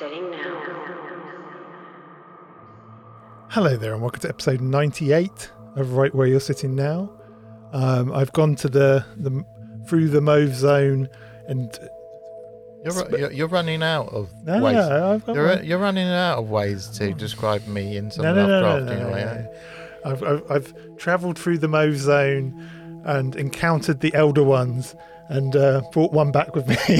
right where you're sitting now. Hello there, and welcome to episode 98 of Right Where You're Sitting Now. Um, I've gone to the, the through the mauve zone, and You're, ru- you're, you're running out of no, ways. no, I've got You're, one. you're running out of ways to describe me in some no, no, no, no, no, no, way. no. I've, I've, I've travelled through the mauve zone and encountered the elder ones, and uh, brought one back with me.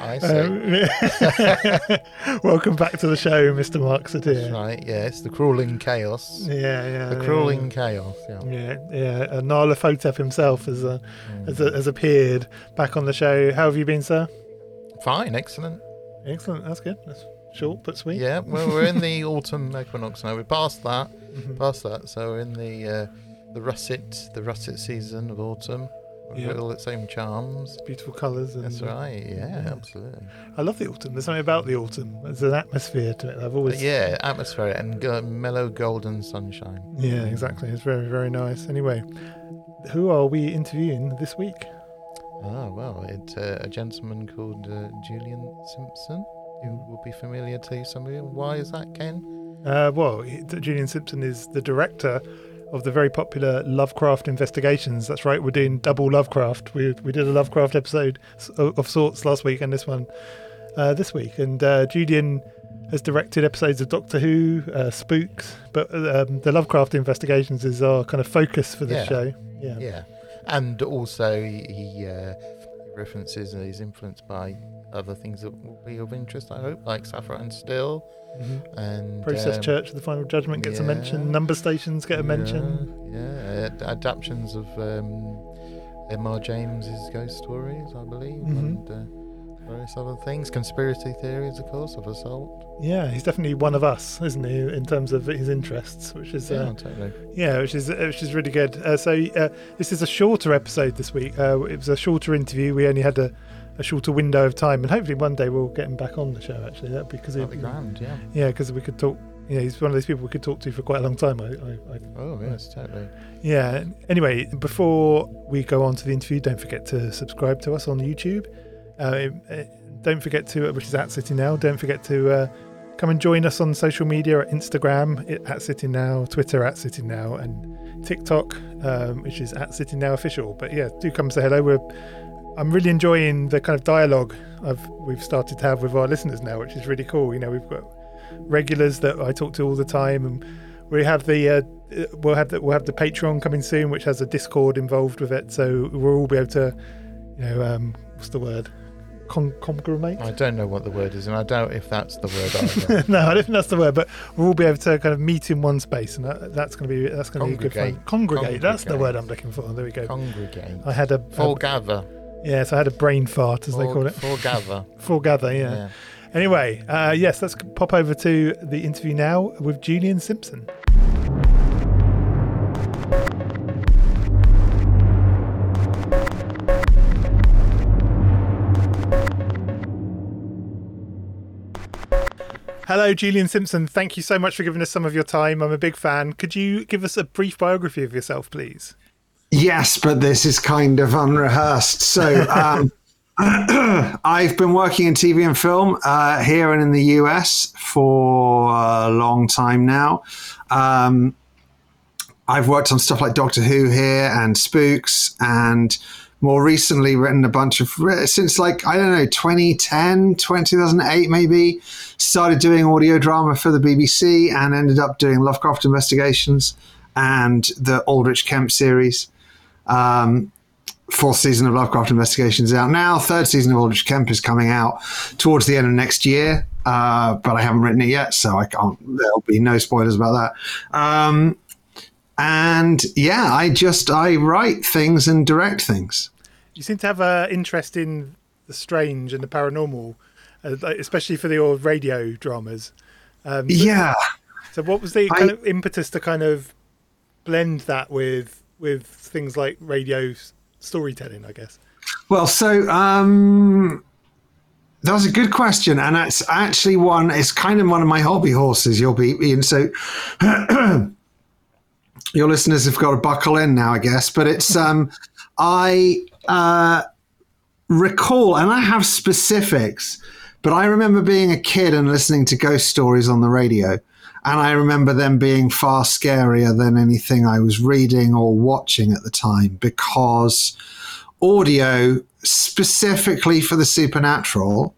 I see. Um, welcome back to the show, Mr. Mark Satyr. That's right. Yes, the crawling chaos. Yeah, yeah. The yeah. crawling chaos. Yeah. Yeah, yeah. Uh, Nyarlathotep himself has, uh, Mm. has, has appeared back on the show. How have you been, sir? Fine. Excellent. Excellent. That's good. That's short but sweet. Yeah. Well, we're in the autumn equinox now. We're past that. Mhm. Past that. So we're in the uh, the russet the russet season of autumn. Yeah. got all its same charms. Beautiful colours. That's right. Yeah, yeah. absolutely. I love the autumn. There's something about the autumn. There's an atmosphere to it. I've But always. yeah, atmosphere and uh, mellow golden sunshine. Yeah, exactly. It's very, very nice. Anyway, who are we interviewing this week? Oh, well, it's uh, a gentleman called uh, Julian Simpson, who will be familiar to some of you. Why is that, Ken? Uh, well, Julian Simpson is the director of the very popular Lovecraft Investigations. That's right, we're doing double Lovecraft. We we did a Lovecraft episode of of sorts last week, and this one uh, this week. And uh, Julian has directed episodes of Doctor Who, uh, Spooks, but um, the Lovecraft Investigations is our kind of focus for this Yeah. show. Yeah. Yeah. And also, he, he uh, references and he's influenced by other things that will be of interest, I hope, like Sapphire and Steel. Mhm. And Process um, Church of the Final Judgment gets a mention. Number stations get a mention. Yeah, yeah. Adaptations of um, M.R. James's ghost stories, I believe, Mhm. and uh, various other things. Conspiracy theories, of course, of assault. Yeah, he's definitely one of us, isn't he, in terms of his interests, which is Yeah, uh, totally. Yeah, which is which is really good. Uh, so uh, this is a shorter episode this week. Uh, it was a shorter interview. We only had a, a shorter window of time, and hopefully one day we'll get him back on the show. Actually, that because That'd be grand, yeah. yeah, because we could talk. You know, he's one of those people we could talk to for quite a long time. I, I, I, Oh, yes, totally. yeah. Anyway, before we go on to the interview, don't forget to subscribe to us on YouTube. Uh, uh, don't forget to, which is at City Now. Don't forget to uh, come and join us on social media at Instagram at City Now, Twitter at City Now, and TikTok, um, which is at City Now Official. But yeah, do come say hello. We're, I'm really enjoying the kind of dialogue I've we've started to have with our listeners now, which is really cool. You know, we've got regulars that I talk to all the time, and we have the uh, uh, we'll have the we'll have the Patreon coming soon, which has a Discord involved with it, so we'll all be able to, you know, um, what's the word, Con- congregate. I don't know what the word is, and I doubt if that's the word no, I don't think that's the word, but we'll all be able to kind of meet in one space, and that, that's going to be that's going to be good fun. Congregate. Congregate, that's the word I'm looking for. There we go. Congregate. I had a, a Foregather. yes, I had a brain fart as they call it. Foregather. Foregather, yeah. yeah. Anyway, uh, yes, let's pop over to the interview now with Julian Simpson. Hello, Julian Simpson. Thank you so much for giving us some of your time. I'm a big fan. Could you give us a brief biography of yourself, please? Yes, but this is kind of unrehearsed. So um, I've been working in TV and film uh, here and in the US for a long time now. Um, I've worked on stuff like Doctor Who here and Spooks, and more recently written a bunch of since like I don't know 2010, 2008 maybe. Started doing audio drama for the BBC and ended up doing Lovecraft Investigations and the Aldrich Kemp series. Um, fourth season of Lovecraft Investigations out now. Third season of Aldrich Kemp is coming out towards the end of next year, uh, but I haven't written it yet, so I can't. There'll be no spoilers about that. Um, and yeah, I just I write things and direct things. You seem to have an interest in the strange and the paranormal, uh, especially for the old radio dramas. Um, so, Yeah. So, what was the I- of impetus to kind of blend that with with things like radio storytelling? I guess. Well, so um, that was a good question, and it's actually one. It's kind of one of my hobby horses. You'll be, Ian. So your listeners have got to buckle in now, I guess. But it's um, I uh, recall, and I have specifics, but I remember being a kid and listening to ghost stories on the radio. And I remember them being far scarier than anything I was reading or watching at the time because audio, specifically for the supernatural,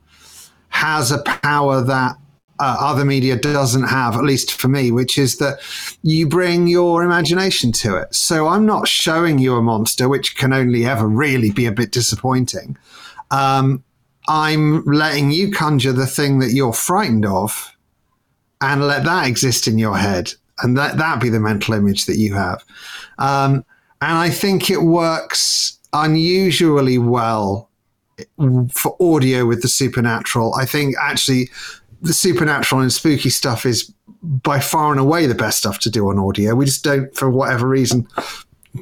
has a power that uh, other media doesn't have, at least for me, which is that you bring your imagination to it. So I'm not showing you a monster, which can only ever really be a bit disappointing. Um, I'm letting you conjure the thing that you're frightened of and let that exist in your head and that that be the mental image that you have um, and i think it works unusually well for audio with the supernatural i think actually the supernatural and spooky stuff is by far and away the best stuff to do on audio. We just don't for whatever reason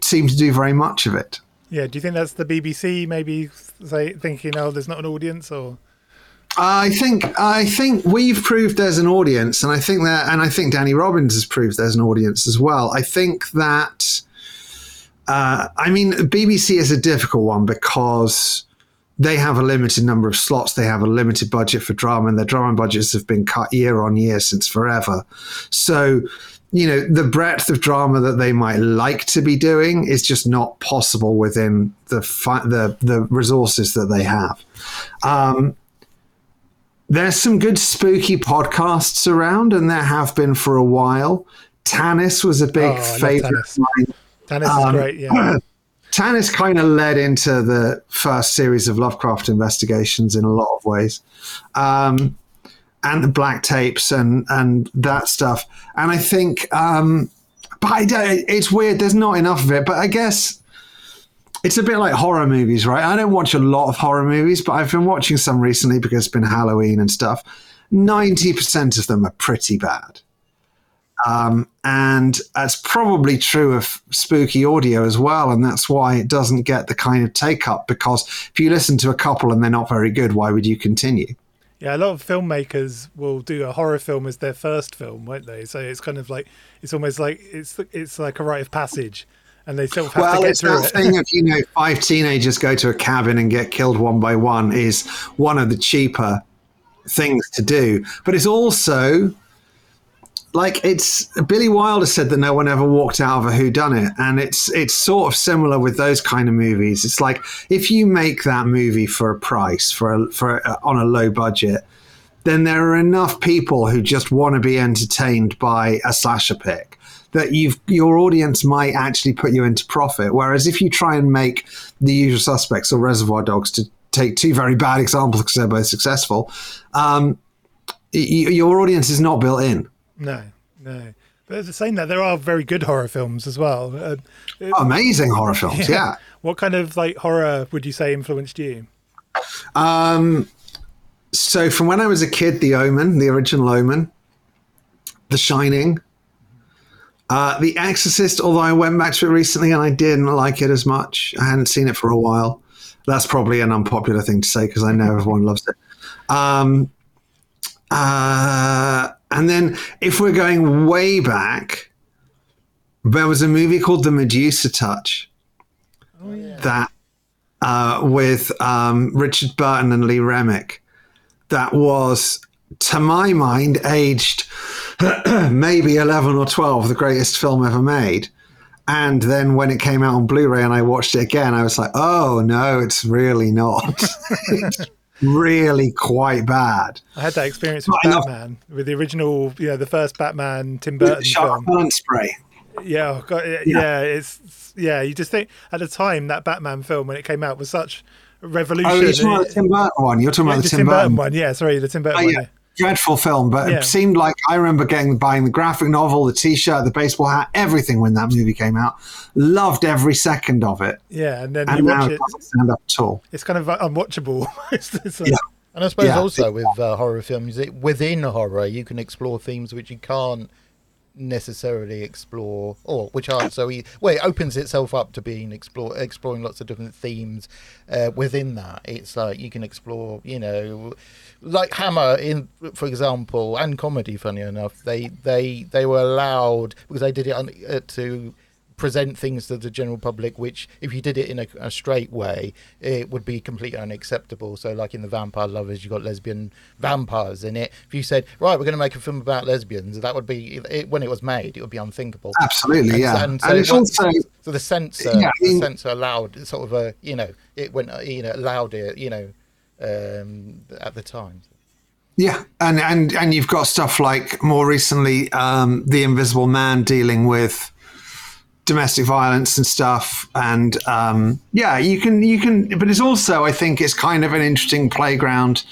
seem to do very much of it. Yeah, do you think that's the BBC maybe say, thinking, oh, there's not an audience, or? I think I think we've proved there's an audience, and I think that, and I think Danny Robbins has proved there's an audience as well. I think that, uh, I mean, BBC is a difficult one because they have a limited number of slots, they have a limited budget for drama, and their drama budgets have been cut year on year since forever. So. You know, the breadth of drama that they might like to be doing is just not possible within the fi- the the resources that they have. Um, there's some good spooky podcasts around, and there have been for a while. Tanis was a big Oh, favorite Tanis. of mine. Dennis Um, is great. Yeah, Tanis kind of led into the first series of Lovecraft investigations in a lot of ways, um, and the black tapes and and that stuff. And I think, um, but I don't, it's weird. There's not enough of it. But I guess it's a bit like horror movies, right? I don't watch a lot of horror movies, but I've been watching some recently because it's been Halloween and stuff. Ninety percent of them are pretty bad. Um, and that's probably true of spooky audio as well. And that's why it doesn't get the kind of take up because if you listen to a couple and they're not very good, why would you continue? yeah. A lot of filmmakers will do a horror film as their first film, won't they? So it's kind of like it's almost like it's it's like a rite of passage, and they sort of have to get it's through that it. thing of, you know, five teenagers go to a cabin and get killed one by one is one of the cheaper things to do. But it's also like it's Billy Wilder said that no one ever walked out of a Who Done It, and it's it's sort of similar with those kind of movies. It's like if you make that movie for a price for a, for a, on a low budget, then there are enough people who just want to be entertained by a slasher pick that you've your audience might actually put you into profit. Whereas if you try and make the usual suspects or Reservoir Dogs to take two very bad examples because they're both successful, um, y- your audience is not built in. No, no. But as saying that, there are very good horror films as well. Uh, Amazing horror films, yeah. what kind of like horror would you say influenced you? Um, so from when I was a kid, The Omen, the original Omen, The Shining, uh, The Exorcist. Although I went back to it recently and I didn't like it as much. I hadn't seen it for a while. That's probably an unpopular thing to say because I know everyone loves it. Um, uh, and then if we're going way back, there was a movie called The Medusa Touch that uh, with um, Richard Burton and Lee Remick that was, to my mind, aged maybe 11 or 12, the greatest film ever made. And then when it came out on Blu ray and I watched it again, I was like, oh no, it's really not. really quite bad. I had that experience with love- Batman, with the original, you know, the first Batman Tim Burton Shark film. spray. Yeah, oh God, yeah, Yeah. it's yeah. You just think at the time that Batman film when it came out was such a revolution. Oh, you're talking about the Tim Burton one. You're talking yeah, about the the Tim Burton Burton one. Yeah, sorry, the Tim Burton Oh, one. yeah. yeah. Dreadful film, but Yeah. it seemed like I remember getting buying the graphic novel, the T-shirt, the baseball hat, everything when that movie came out. Loved every second of it, Yeah, and then and you now watch it it, doesn't stand up at all. it's kind of unwatchable. it's, it's like, Yeah. And I suppose Yeah. also with uh, horror films, it, within horror, you can explore themes which you can't necessarily explore, or which aren't so. E- well, it opens itself up to being explore exploring lots of different themes uh, within that. It's like you can explore, you know, like Hammer in, for example, and comedy. Funny enough, they they they were allowed because they did it on, uh, to present things to the general public, which if you did it in a, a straight way, it would be completely unacceptable. So, like in the Vampire Lovers, you got lesbian vampires in it. If you said, right, we're going to make a film about lesbians, that would be it, when it was made, it would be unthinkable. Absolutely, And yeah. And, and so it's that's- also So the censor, Yeah, I the censor allowed sort of a, you know, it went, you know, allowed it, you know, um, at the time. Yeah, and and and you've got stuff like more recently, um, the Invisible Man dealing with domestic violence and stuff, and um, yeah, you can you can, but it's also I think it's kind of an interesting playground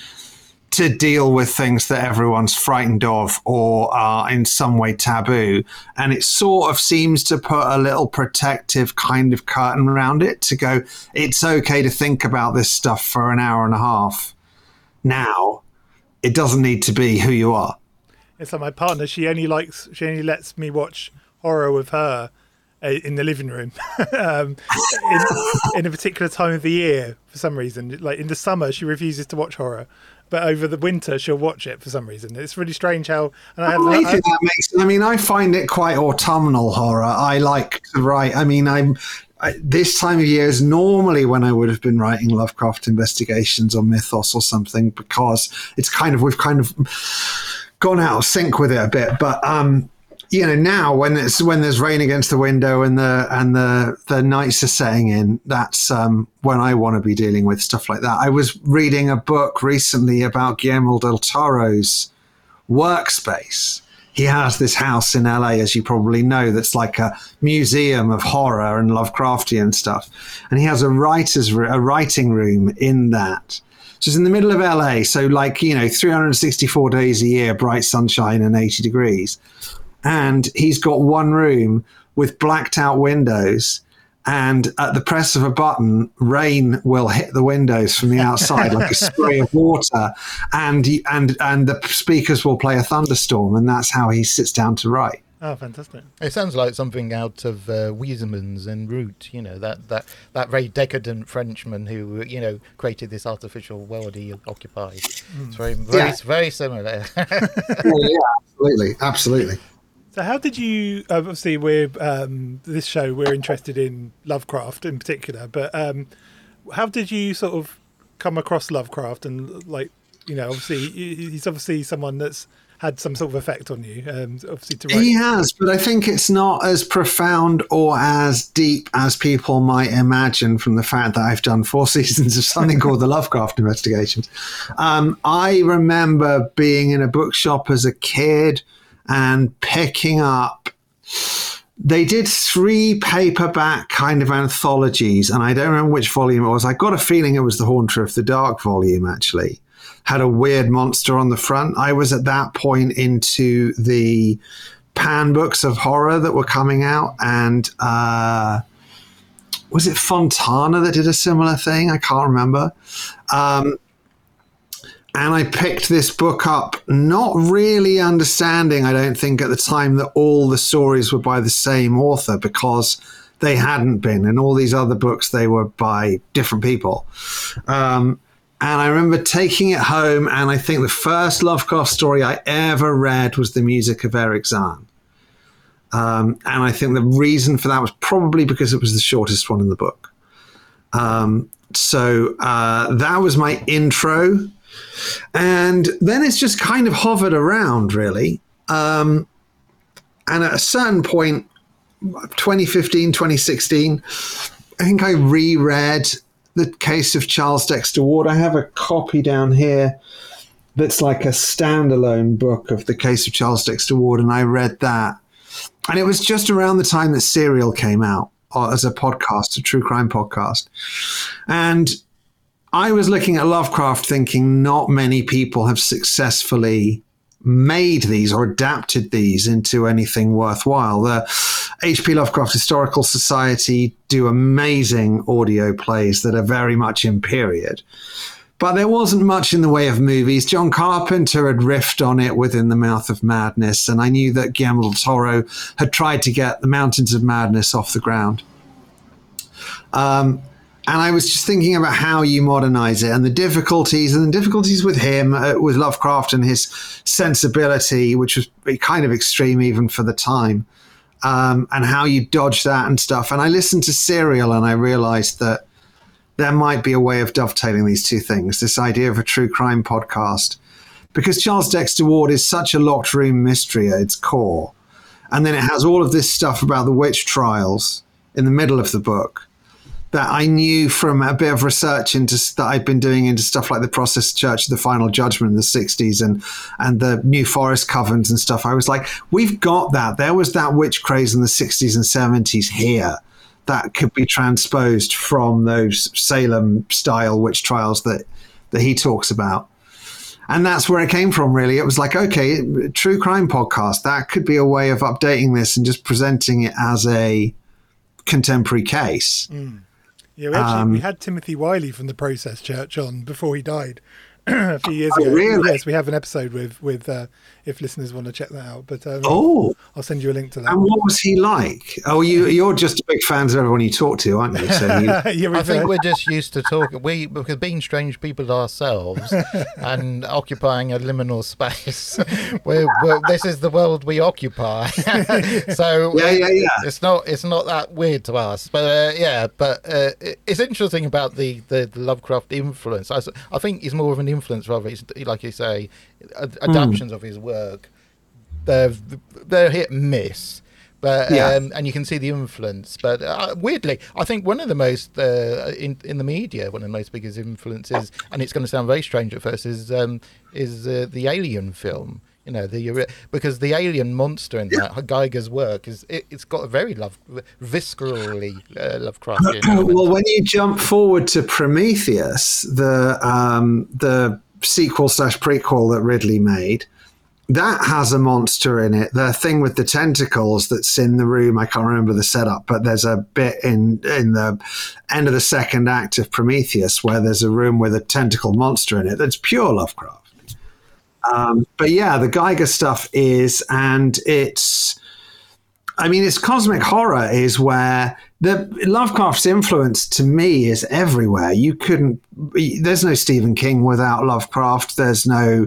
to deal with things that everyone's frightened of or are in some way taboo, and it sort of seems to put a little protective kind of curtain around it to go. It's okay to think about this stuff for an hour and a half now it doesn't need to be who you are. It's like my partner. She only likes. She only lets me watch horror with her uh, in the living room um, in, in a particular time of the year for some reason. Like in the summer, she refuses to watch horror, but over the winter, she'll watch it for some reason. It's really strange how. And I have. I I- that makes. I mean, I find it quite autumnal horror. I like to write. I mean, I'm. I, this time of year is normally when I would have been writing Lovecraft investigations or mythos or something because it's kind of we've kind of gone out of sync with it a bit. But um, you know, now when it's when there's rain against the window and the and the the nights are setting in, that's um, when I want to be dealing with stuff like that. I was reading a book recently about Guillermo del Toro's workspace. He has this house in LA, as you probably know, that's like a museum of horror and Lovecraftian stuff. And he has a writer's a writing room in that. So it's in the middle of LA. So like, you know, 364 days a year, bright sunshine and 80 degrees. And he's got one room with blacked out windows. And at the press of a button, rain will hit the windows from the outside like a spray of water, and and and the speakers will play a thunderstorm, and that's how he sits down to write. oh, fantastic! It sounds like something out of uh, Huysmans's À Rebours, you know, that, that, that very decadent Frenchman who, you know, created this artificial world he occupied. It's very, very, Yeah. very similar. yeah, absolutely, absolutely. So, how did you? Obviously, we're um, this show. We're interested in Lovecraft in particular, but um, how did you sort of come across Lovecraft? And like, you know, obviously, he's obviously someone that's had some sort of effect on you. Um, obviously, to write. He has, but I think it's not as profound or as deep as people might imagine from the fact that I've done four seasons of something called the Lovecraft Investigations. Um, I remember being in a bookshop as a kid and picking up. They did three paperback kind of anthologies, and I don't remember which volume it was. I got a feeling it was the Haunter of the Dark volume, actually had a weird monster on the front. I was at that point into the pan books of horror that were coming out, and uh, was it Fontana that did a similar thing? I can't remember. Um, and I picked this book up, not really understanding, I don't think, at the time that all the stories were by the same author because they hadn't been. And all these other books, they were by different people. Um, and I remember taking it home, and I think the first Lovecraft story I ever read was The Music of Erich Zann. Um, and I think the reason for that was probably because it was the shortest one in the book. Um, so uh, that was my intro. And then it's just kind of hovered around, really. Um, and at a certain point, 2015, 2016, I think I reread the case of Charles Dexter Ward. I have a copy down here that's like a standalone book of the case of Charles Dexter Ward, and I read that. And it was just around the time that Serial came out uh, as a podcast, a true crime podcast. And I was looking at Lovecraft thinking not many people have successfully made these or adapted these into anything worthwhile. The HP Lovecraft Historical Society do amazing audio plays that are very much in period. But there wasn't much in the way of movies. John Carpenter had riffed on it with In the Mouth of Madness, and I knew that Guillermo del Toro had tried to get The Mountains of Madness off the ground. Um, and I was just thinking about how you modernize it and the difficulties and the difficulties with him, uh, with Lovecraft and his sensibility, which was kind of extreme even for the time. um, and how you dodge that and stuff. And I listened to Serial and I realized that there might be a way of dovetailing these two things this idea of a true crime podcast. Because Charles Dexter Ward is such a locked room mystery at its core. And then it has all of this stuff about the witch trials in the middle of the book that I knew from a bit of research into that I'd been doing into stuff like the Process Church the Final Judgment in the 60s and and the New Forest Covens and stuff. I was like, we've got that. There was that witch craze in the 60s and 70s here that could be transposed from those Salem style witch trials that that he talks about. And that's where it came from, really. It was like, okay, true crime podcast. That could be a way of updating this and just presenting it as a contemporary case. Mm. Yeah, we actually Um, we had Timothy Wyllie from the Process Church on before he died a few years Oh, ago. really? Yes, we have an episode with with uh, if listeners want to check that out. But um, Oh, I'll send you a link to that. and what was he like? Oh, you you're just a big fans of everyone you talk to, aren't you? So you, yeah, I think we're just used to talking. We because being strange people ourselves and occupying a liminal space. We're, we're, this is the world we occupy. so Yeah, yeah, yeah. It's not it's not that weird to us. But uh, yeah, but uh, it's interesting about the, the, the Lovecraft influence. I, I think he's more of an influence rather. It's like you say, ad- Hmm. adaptations of his work. They're they're hit and miss. But Yeah. um, and you can see the influence. But uh, weirdly, I think one of the most uh, in in the media, one of the most biggest influences, and it's going to sound very strange at first, is um, is uh, the Alien film. You know, the because the alien monster in that Giger's work is it, it's got a very love viscerally uh, Lovecraftian. well, when you jump forward to Prometheus, the um, the sequel slash prequel that Ridley made, that has a monster in it. The thing with the tentacles that's in the room, I can't remember the setup, but there's a bit in in the end of the second act of Prometheus where there's a room with a tentacle monster in it that's pure Lovecraft. Um, but yeah, the Giger stuff is, and it's. I mean, it's cosmic horror is where the Lovecraft's influence to me is everywhere. You couldn't. There's no Stephen King without Lovecraft. There's no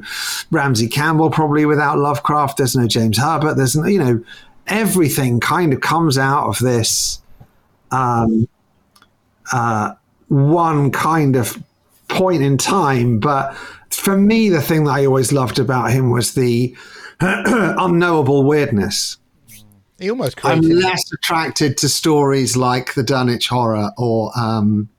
Ramsey Campbell probably without Lovecraft. There's no James Herbert. There's no, you know, everything kind of comes out of this um, uh, one kind of point in time. But for me, the thing that I always loved about him was the unknowable weirdness. he almost I'm less attracted to stories like the Dunwich Horror or um,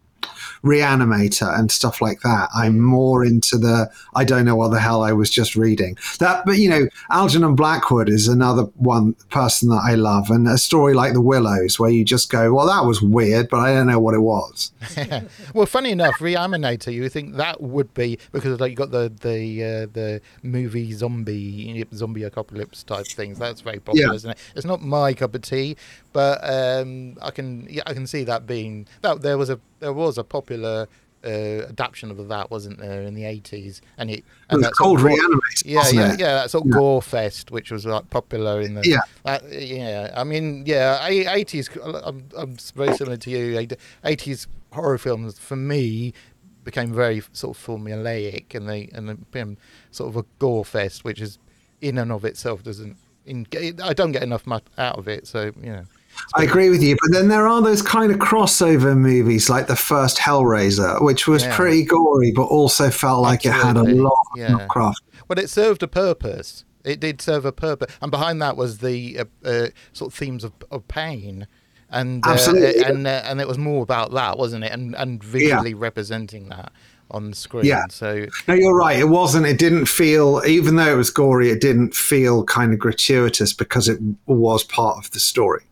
Reanimator and stuff like that. I'm more into the I don't know what the hell I was just reading. That, but you know, Algernon Blackwood is another one person that I love, and a story like The Willows, where you just go, well, that was weird, but I don't know what it was. well, funny enough, Reanimator, you think that would be because like you got the the uh, the movie zombie zombie apocalypse type things. That's very popular, Yeah. isn't it? It's not my cup of tea, but um, I can yeah, I can see that being that there was a there was a popular uh, adaptation of that, wasn't there, in the eighties? And it It and was that sort called of gore- Reanimator, Yeah, yeah, it? yeah. That sort of Yeah. gore fest, which was like popular in the Yeah. that, yeah, I mean, yeah, eighties. I'm, I'm very similar to you. Eighties horror films for me became very sort of formulaic, and they and they became sort of a gore fest, which is in and of itself doesn't. In, I don't get enough out of it, so you know. I agree with you, but then there are those kind of crossover movies like the first Hellraiser, which was Yeah. pretty gory, but also felt like it had a Absolutely, lot yeah. of craft. But it served a purpose. It did serve a purpose, and behind that was the uh, uh, sort of themes of, of pain, and uh, Absolutely. and uh, and it was more about that, wasn't it? And and visually representing that on the screen. Yeah. So No, you're right. It wasn't. It didn't feel, even though it was gory, it didn't feel kind of gratuitous because it was part of the story.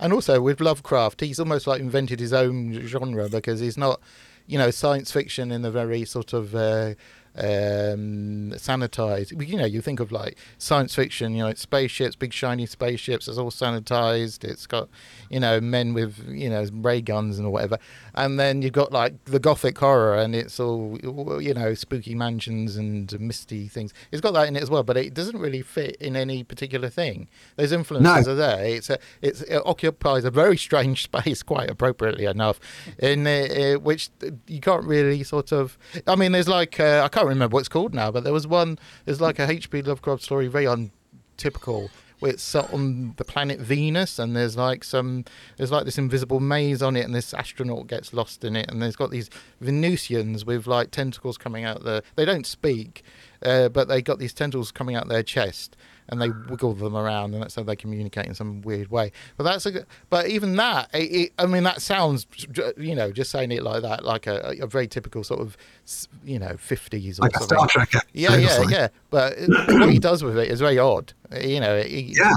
And also with Lovecraft, he's almost like invented his own genre because he's not, you know, science fiction in the very sort of uh, um, sanitized. You know, you think of like science fiction, you know, it's spaceships, big shiny spaceships. It's all sanitized. It's got, you know, men with you know ray guns and whatever. And then you've got like the gothic horror, and it's all you know, spooky mansions and misty things. It's got that in it as well, but it doesn't really fit in any particular thing. Those influences No. are there. It's a, it's, it occupies a very strange space, quite appropriately enough, in uh, uh, which you can't really sort of. I mean, there's like uh, I can't remember what it's called now, but there was one. There's like a H.P. Lovecraft story, very untypical, where it's set on the planet Venus, and there's like some there's like this invisible maze on it, and this astronaut gets lost in it, and there's got these Venusians with like tentacles coming out there. They don't speak, uh, but they got these tentacles coming out their chest, and they wiggle them around, and that's how they communicate in some weird way. But that's a, but even that, it, it, I mean, that sounds, you know, just saying it like that, like a, a very typical sort of, you know, fifties or Like something. Star Trek Yeah, yeah, yeah. But what he does with it is very odd. You know, it, Yeah.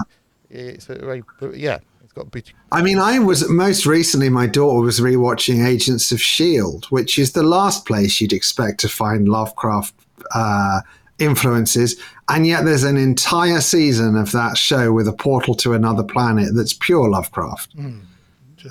it's a very, yeah, it's got a bit. I mean, I was most recently, my daughter was rewatching Agents of S.H.I.E.L.D., which is the last place you'd expect to find Lovecraft uh, influences. And yet there's an entire season of that show with a portal to another planet that's pure Lovecraft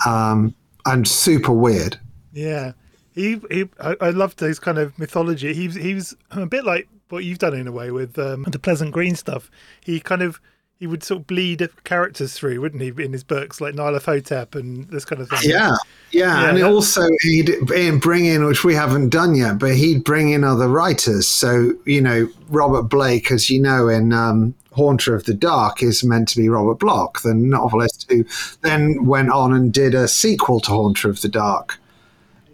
um, and super weird. Yeah, he he. I, I loved his kind of mythology. He was he was a bit like what you've done in a way with um, the Pleasant Green stuff. He kind of he would sort of bleed characters through, wouldn't he, in his books like Nyarlathotep and this kind of thing. Yeah, yeah, Yeah, and also he'd bring in, which we haven't done yet, but he'd bring in other writers. So you know, Robert Blake, as you know, in um, Haunter of the Dark, is meant to be Robert Bloch, the novelist who then went on and did a sequel to Haunter of the Dark.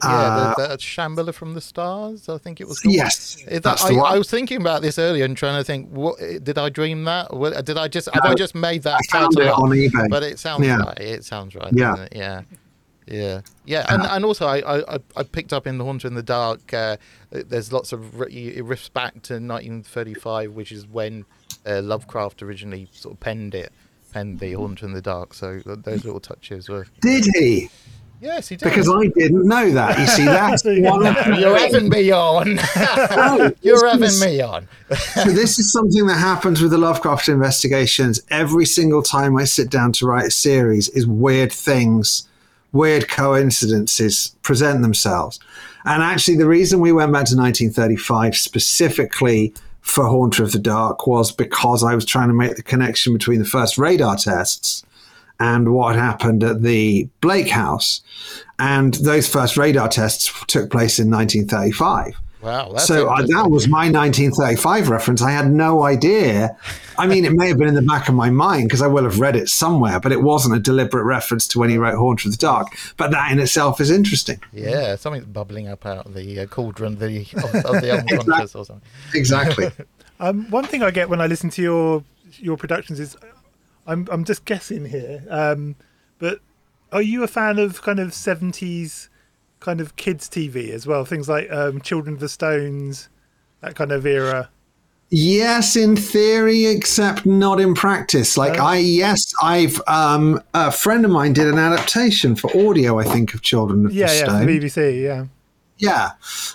Yeah, the, the Shambler from the Stars, I think it was. Called. Yes, that- that's I, the one. I was thinking about this earlier and trying to think, what did I dream that? What, did I just have I just made that I found title it up? on eBay. But it sounds Yeah. right. It sounds right. Yeah. doesn't it? Yeah. Yeah, yeah, and and also I, I, I picked up in the Haunter in the Dark. Uh, there's lots of it riffs back to 1935, which is when uh, Lovecraft originally sort of penned it, penned the Haunter in the Dark. So those little touches were Did he? Yes, he did. Because I didn't know that. You see, that's you go. one of You're having me on. No, You're this having is- me on. so this is something that happens with the Lovecraft investigations every single time I sit down to write a series is weird things, weird coincidences present themselves. And actually the reason we went back to 1935 specifically for Haunter of the Dark was because I was trying to make the connection between the first radar tests and what happened at the Blake House. And those first radar tests took place in 1935 Wow, that's so uh, that was my 1935 reference. I had no idea. I mean, it may have been in the back of my mind because I will have read it somewhere, but it wasn't a deliberate reference to when he wrote Haunter of the Dark. But that in itself is interesting. Yeah, something's bubbling up out of the uh, cauldron of the, of, of the unconscious or something. Exactly. Um, one thing I get when I listen to your your productions is, I'm I'm just guessing here, um, but are you a fan of kind of seventies kind of kids TV as well? Things like um, Children of the Stones, that kind of era. yes, in theory, except not in practice. Like Oh. I, yes, I've um, a friend of mine did an adaptation for audio. I think of Children of Yeah, the yeah, Stone. for BBC, yeah. Yeah.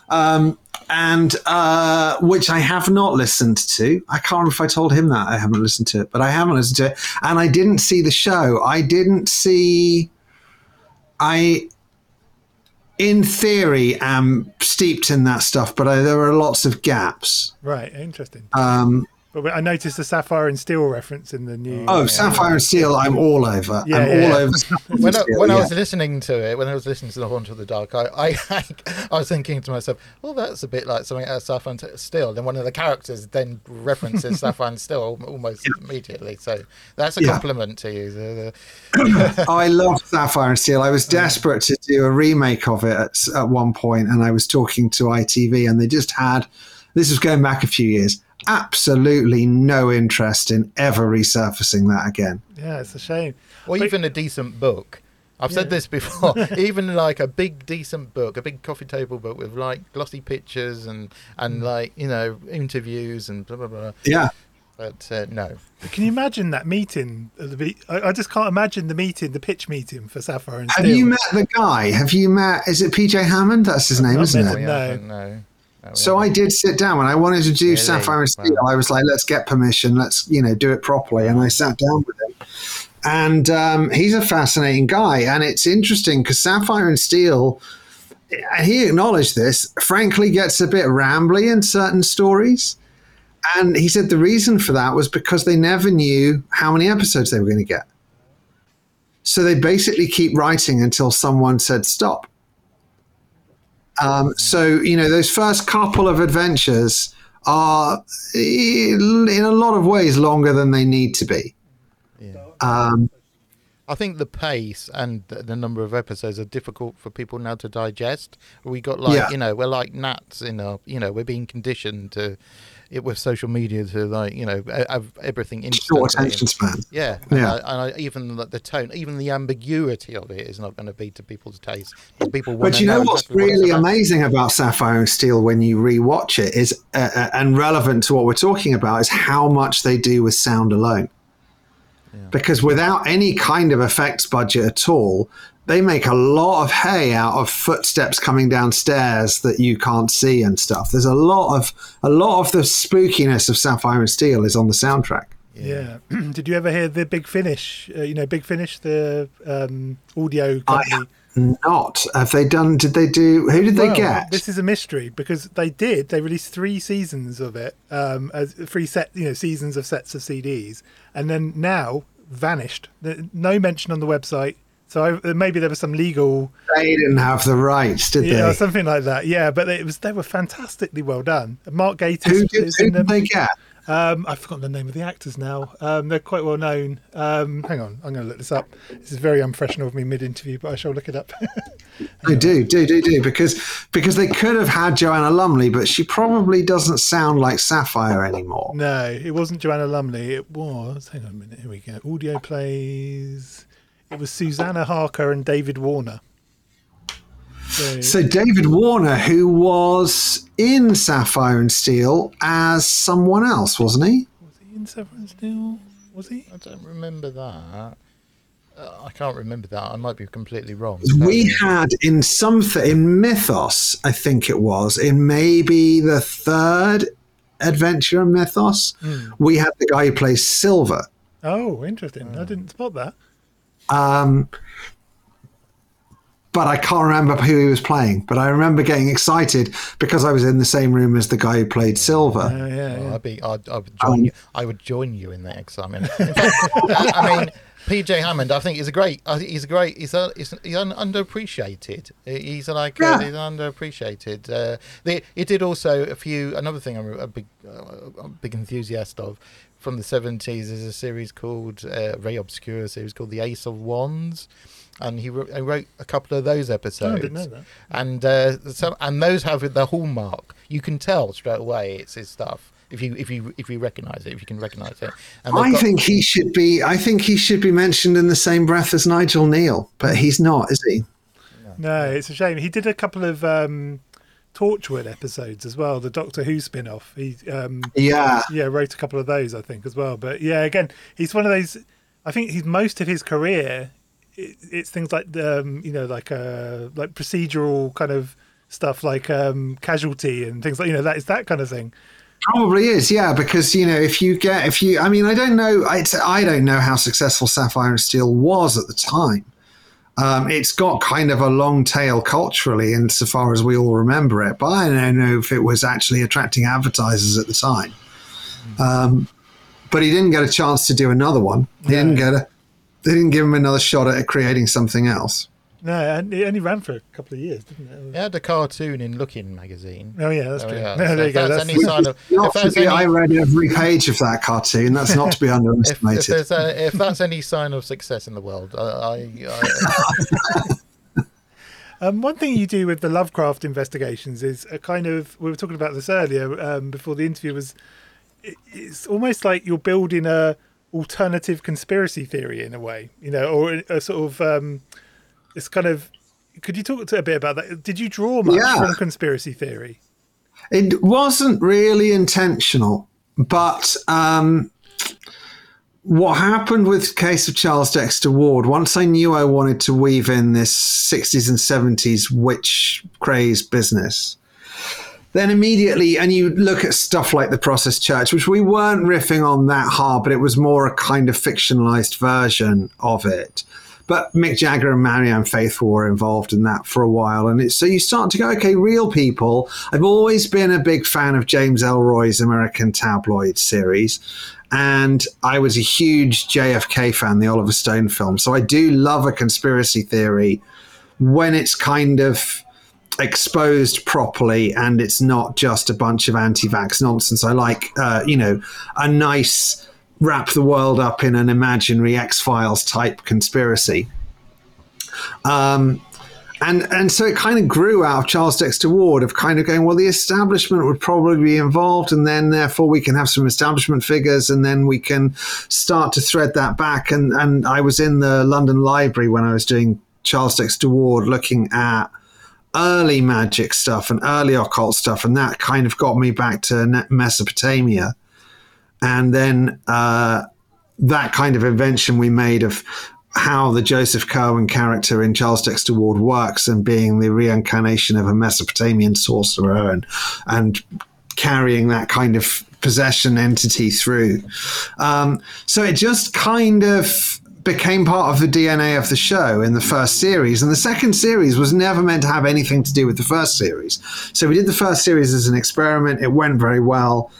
Um, and uh, which I have not listened to. I can't remember if I told him that I haven't listened to it, but I haven't listened to it. And I didn't see the show. I didn't see. I, in theory, am steeped in that stuff, but I, there are lots of gaps. Right, interesting. Um, But I noticed the Sapphire and Steel reference in the new. oh, uh, Sapphire and Steel, I'm all over. Yeah, I'm yeah, all yeah. over. When and I, Steel, when I was listening to it, when I was listening to the Haunter of the Dark, I, I, I was thinking to myself, "Well, that's a bit like something out of Sapphire and Steel." Then one of the characters then references Sapphire and Steel al- almost immediately. So that's a Yeah. compliment to you. The- the- I love Sapphire and Steel. I was desperate to do a remake of it at, at one point, and I was talking to ITV, and they just had this was going back a few years. Absolutely no interest in ever resurfacing that again. Yeah, it's a shame. or But- even a decent book. I've said this before. even like a big decent book, a big coffee table book with like glossy pictures and and like you know interviews and blah blah blah. Yeah, But uh, no, Can you imagine that meeting? at the be- I, I just can't imagine the meeting, the pitch meeting for Sapphire and have Steel. you met the guy? Have you met? Is it PJ Hammond? That's his name, isn't it? him. No. no. We So I did sit down when I wanted to do Really? Sapphire and Steel. Wow. I was like, let's get permission. Let's you know do it properly. And I sat down with him, and um, he's a fascinating guy. And it's interesting because Sapphire and Steel, and he acknowledged this. Frankly, gets a bit rambly in certain stories. And he said the reason for that was because they never knew how many episodes they were going to get. So they basically keep writing until someone said stop. Um, so you know those first couple of adventures are in a lot of ways longer than they need to be. Um, I think the pace and the, the number of episodes are difficult for people now to digest. We got like Yeah. you know we're like gnats in our you know we're being conditioned to it with social media to like you know have everything in short attention span. Yeah, Yeah. And, I, and I, even the, the tone, even the ambiguity of it is not going to be to people's taste. People But you know what's exactly really about. amazing about Sapphire and Steel when you rewatch it is, uh, uh, and relevant to what we're talking about, is how much they do with sound alone. Because without any kind of effects budget at all, they make a lot of hay out of footsteps coming downstairs that you can't see and stuff. There's a lot of a lot of the spookiness of Sapphire and Steel is on the soundtrack. Yeah. Did you ever hear the Big Finish? Uh, you know, Big Finish, the um, audio company. Not have they done? Did they do? Who did they get? This is a mystery because they did. They released three seasons of it, um, as three set, you know, seasons of sets of CDs, and then now vanished. No mention on the website. So I, maybe there was some legal, they didn't have the rights, did yeah, they? something like that. Yeah, but it was they were fantastically well done. Mark Gatiss Who did, who in did they get? Um, I've forgotten the name of the actors now. Um, they're quite well known. Um, hang on, I'm going to look this up. This is very unprofessional of me mid-interview, but I shall look it up. I do, do, do, do, because because they could have had Joanna Lumley, but she probably doesn't sound like Sapphire anymore. no, it wasn't Joanna Lumley. It was. Hang on a minute. Here we go. Audio plays. It was Susanna Harker and David Warner. So, So David Warner, who was in Sapphire and Steel as someone else, wasn't he? was he in Sapphire and Steel? Was he? I don't remember that. Uh, I can't remember that. I might be completely wrong. We had in something in Mythos, I think it was, in maybe the third adventure in Mythos, we had the guy who plays Silver. Oh, interesting. I didn't spot that. Um, but I can't remember who he was playing. But I remember getting excited because I was in the same room as the guy who played Silver. Oh, yeah, Well, yeah. I'd be, I'd, I would join you. I would join you in that excitement. In fact, I mean, PJ Hammond. I think he's a great. I think he's a great. He's a, he's, he's un, underappreciated. He's like uh, he's underappreciated. Uh, they, he did also a few. Another thing I'm a big, uh, a big enthusiast of from the seventies is a series called uh, very obscure series called The Ace of Wands. And he wrote, he wrote a couple of those episodes. Oh, I didn't know that. And uh, some, and those have the hallmark. You can tell straight away it's his stuff if you if you if you recognise it, if you can recognise it. And I got- think he should be. I think he should be mentioned in the same breath as Nigel Kneale, but he's not, is he? No, it's a shame. He did a couple of um, Torchwood episodes as well, the Doctor Who spin off. He um, Yeah, yeah, wrote a couple of those, I think, as well. But yeah, again, he's one of those. I think he's most of his career. It, it's things like the, um, you know, like uh, like procedural kind of stuff, like um, Casualty and things like you know that is that kind of thing. probably is. Yeah, because you know, if you get, if you, I mean, I don't know. It's, I don't know how successful Sapphire and Steel was at the time. Um, it's got kind of a long tail culturally, insofar as we all remember it. But I don't know if it was actually attracting advertisers at the time. Um, but he didn't get a chance to do another one. He didn't get a. They didn't give him another shot at creating something else. No, and it only ran for a couple of years, didn't it? He had a cartoon in Look-in magazine. Oh yeah, that's Oh, true. yeah. No, So there you if go. that's That's, any sign of if that's any, I read every page of that cartoon. That's not to be underestimated. if there's a, if that's any sign of success in the world, I, I, I Um, one thing you do with the Lovecraft investigations is a kind of we were talking about this earlier um, before the interview was it, it's almost like you're building a alternative conspiracy theory in a way, you know, or a, a sort of um, it's kind of. Could you talk to a bit about that? Did you draw much Yeah. from conspiracy theory? It wasn't really intentional, but um, what happened with the case of Charles Dexter Ward, once I knew I wanted to weave in this 60s and 70s witch craze business, then immediately, and you look at stuff like the Process Church, which we weren't riffing on that hard, but it was more a kind of fictionalized version of it. But Mick Jagger and Marianne Faithfull were involved in that for a while. And it's, so you start to go, okay, real people. I've always been a big fan of James Ellroy's American Tabloid series. And I was a huge JFK fan, the Oliver Stone film. So I do love a conspiracy theory when it's kind of exposed properly and it's not just a bunch of anti-vax nonsense. I like, uh, you know, a nice wrap the world up in an imaginary X Files type conspiracy. Um, and and so it kind of grew out of Charles Dexter Ward of kind of going, well, the establishment would probably be involved, and then therefore we can have some establishment figures, and then we can start to thread that back. And and I was in the London Library when I was doing Charles Dexter Ward, looking at early magic stuff and early occult stuff, and that kind of got me back to Mesopotamia, and then. Uh, that kind of invention we made of how the Joseph Curwen character in Charles Dexter Ward works and being the reincarnation of a Mesopotamian sorcerer and and carrying that kind of possession entity through. Um, so it just kind of became part of the DNA of the show in the first series. And the second series was never meant to have anything to do with the first series. So we did the first series as an experiment. It went very well.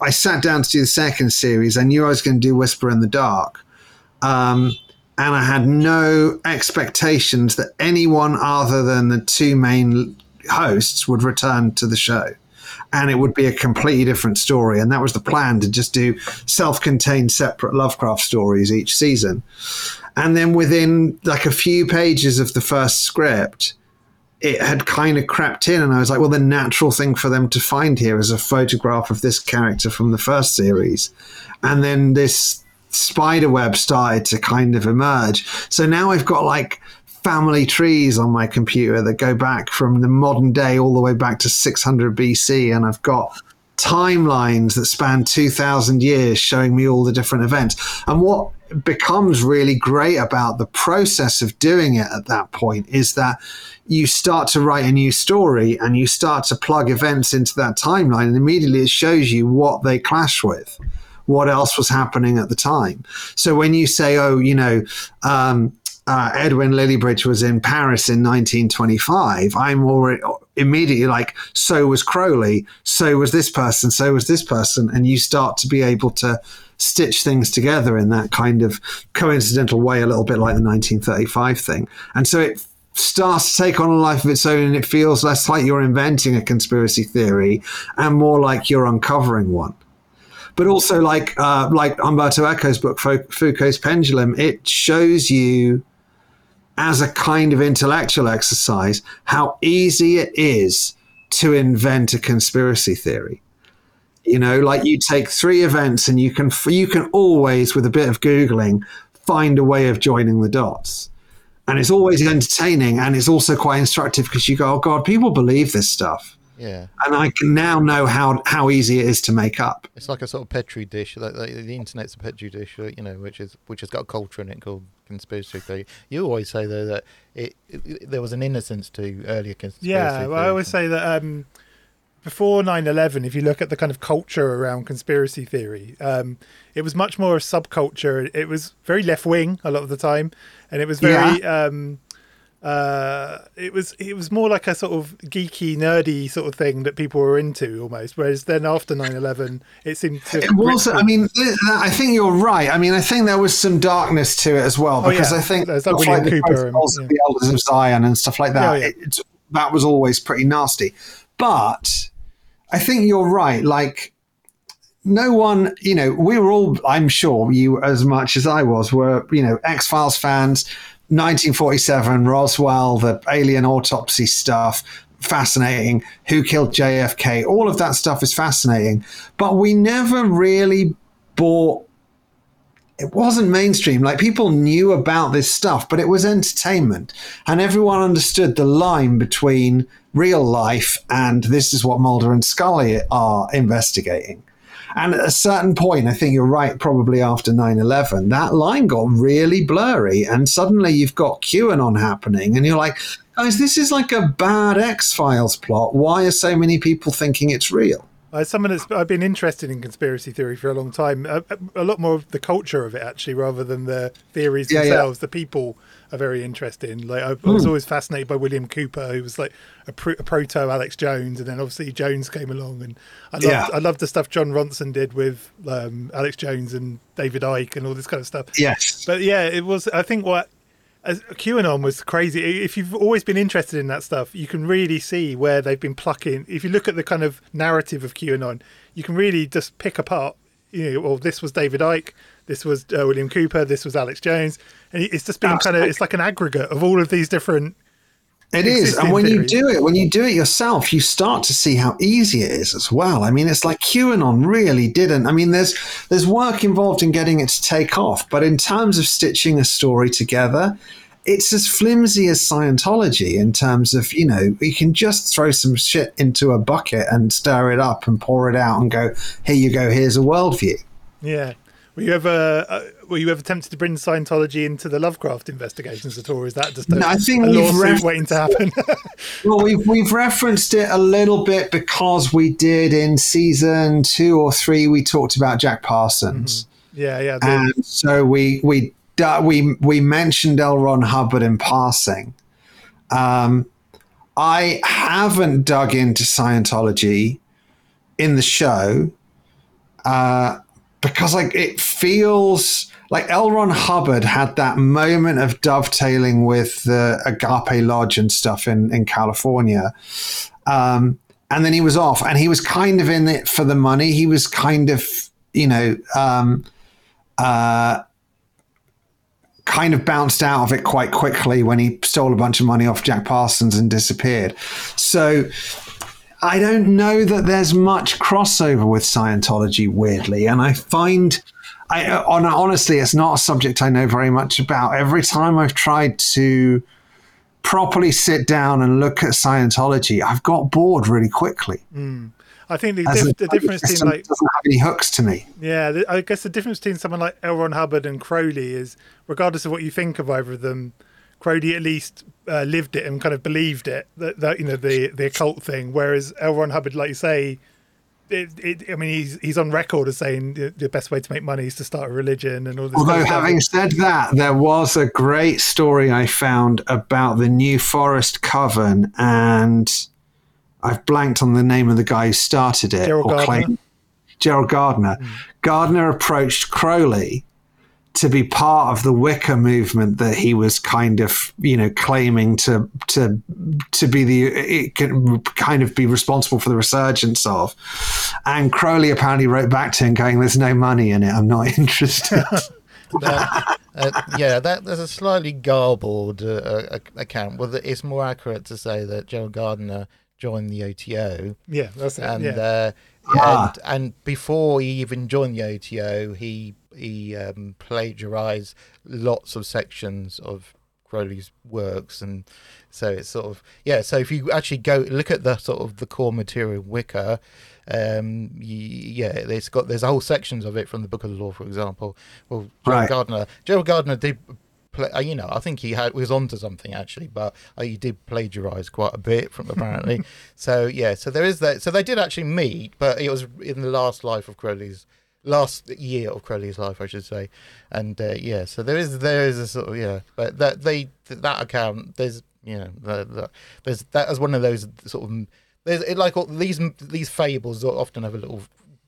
I sat down to do the second series. I knew I was going to do Whisper in the Dark. Um, and I had no expectations that anyone other than the two main hosts would return to the show. And it would be a completely different story. And that was the plan to just do self contained, separate Lovecraft stories each season. And then within like a few pages of the first script, it had kind of crept in. And I was like, well, the natural thing for them to find here is a photograph of this character from the first series. And then this spiderweb started to kind of emerge. So now I've got like family trees on my computer that go back from the modern day all the way back to 600 BC, and I've got timelines that span 2000 years showing me all the different events. And what becomes really great about the process of doing it at that point is that you start to write a new story and you start to plug events into that timeline and immediately it shows you what they clash with what else was happening at the time. So when you say, oh, you know, um, uh, Edwin Lillibridge was in Paris in 1925, I'm already immediately like, so was Crowley, so was this person, so was this person. And you start to be able to stitch things together in that kind of coincidental way, a little bit like the 1935 thing. And so it starts to take on a life of its own and it feels less like you're inventing a conspiracy theory and more like you're uncovering one but also like uh, like Umberto Eco's book Foucault's Pendulum, it shows you as a kind of intellectual exercise how easy it is to invent a conspiracy theory. You know, like you take three events and you can you can always with a bit of googling find a way of joining the dots. And it's always entertaining and it's also quite instructive because you go, oh God, people believe this stuff yeah. And I can now know how, how easy it is to make up. It's like a sort of petri dish. Like, like the internet's a petri dish, you know, which is which has got a culture in it called conspiracy theory. You always say though that it, it there was an innocence to earlier conspiracy. Yeah, well, I always say that um, before 9-11, if you look at the kind of culture around conspiracy theory, um, it was much more a subculture. It was very left wing a lot of the time, and it was very. Yeah. Um, uh, it was it was more like a sort of geeky, nerdy sort of thing that people were into almost. Whereas then after 9-11, it seemed to. It was. I mean, I think you're right. I mean, I think there was some darkness to it as well because oh, yeah. I think there's like William like Cooper and yeah. the Elders of Zion and stuff like that. Yeah, it, that was always pretty nasty, but I think you're right. Like no one, you know, we were all, I'm sure you as much as I was, were, you know, X Files fans. 1947, Roswell, the alien autopsy stuff, fascinating. Who killed JFK? All of that stuff is fascinating. But we never really bought. It wasn't mainstream. Like people knew about this stuff, but it was entertainment. And everyone understood the line between real life and this is what Mulder and Scully are investigating. And at a certain point, I think you're right, probably after 9 11, that line got really blurry. And suddenly you've got QAnon happening. And you're like, guys, this is like a bad X Files plot. Why are so many people thinking it's real? As someone that's I've been interested in conspiracy theory for a long time, a, a lot more of the culture of it actually, rather than the theories yeah, themselves. Yeah. The people are very interesting. Like I, I was hmm. always fascinated by William Cooper, who was like a, pro, a, proto Alex Jones, and then obviously Jones came along, and I loved yeah. I loved the stuff Jon Ronson did with um, Alex Jones and David Icke and all this kind of stuff. Yes, but yeah, it was. I think what as QAnon was crazy. If you've always been interested in that stuff, you can really see where they've been plucking. If you look at the kind of narrative of QAnon, you can really just pick apart. You know, well, this was David Icke this was uh, William Cooper, this was Alex Jones, and it's just been kind of it's like an aggregate of all of these different. It is, and when you do it, when you do it yourself, you start to see how easy it is as well. I mean, it's like QAnon really didn't. I mean, there's there's work involved in getting it to take off, but in terms of stitching a story together, it's as flimsy as Scientology in terms of you know you can just throw some shit into a bucket and stir it up and pour it out and go, here you go, here's a worldview. Yeah. Were you ever uh, were you ever tempted to bring Scientology into the Lovecraft investigations at all? Is that just a, No, I think a we've lawsuit ref- waiting to happen? Well, we've we've referenced it a little bit because we did in season two or three. We talked about Jack Parsons, yeah, yeah. the- and so we we we we mentioned L. Ron Hubbard in passing. Um, I haven't dug into Scientology in the show uh, because like it feels like L. Ron Hubbard had that moment of dovetailing with the Agape Lodge and stuff in in California. Um, and then he was off, and he was kind of in it for the money. He was kind of, you know, um, uh, kind of bounced out of it quite quickly when he stole a bunch of money off Jack Parsons and disappeared. So I don't know that there's much crossover with Scientology, weirdly, and I find. I, on, honestly, it's not a subject I know very much about. Every time I've tried to properly sit down and look at Scientology, I've got bored really quickly. Hmm. I think the, As dif- a- the difference between like doesn't have any hooks to me. Yeah, th- I guess the difference between someone like L. Ron Hubbard and Crowley is, regardless of what you think of either of them, Crowley at least uh, lived it and kind of believed it that, that you know the the occult thing. Whereas L. Ron Hubbard, like you say, it, it, I mean he's he's on record as saying the, the best way to make money is to start a religion and all this. Although, kind of stuff. having said that, there was a great story I found about the New Forest Coven, and I've blanked on the name of the guy who started it. Gerald Gardner. claimed- Gerald Gardner. Gardner approached Crowley to be part of the Wicca movement that he was kind of, you know, claiming to to to be the it can kind of be responsible for the resurgence of. And Crowley apparently wrote back to him going, "There's no money in it. I'm not interested." That- uh, yeah, that there's a slightly garbled uh, uh, account. Well, it's more accurate to say that Gerald Gardner joined the OTO, yeah, that's it. and yeah. uh, Ah. and and before he even joined the OTO, he he um, plagiarized lots of sections of Crowley's works, and so it's sort of yeah. So if you actually go look at the sort of the core material Wicca, um, yeah, it's got there's whole sections of it from the Book of the Law, for example. Well, Gerald Right. Gardner, Gerald Gardner did. Play, uh, you know, I think he had was onto something actually, but uh, he did plagiarize quite a bit from apparently. so yeah, so there is that. So they did actually meet, but it was in the last life of Crowley's last year of Crowley's life, I should say. And uh, yeah, so there is there is a sort of yeah, but that they that account there's you know the, the, there's that as one of those sort of there's it like all, these these fables often have a little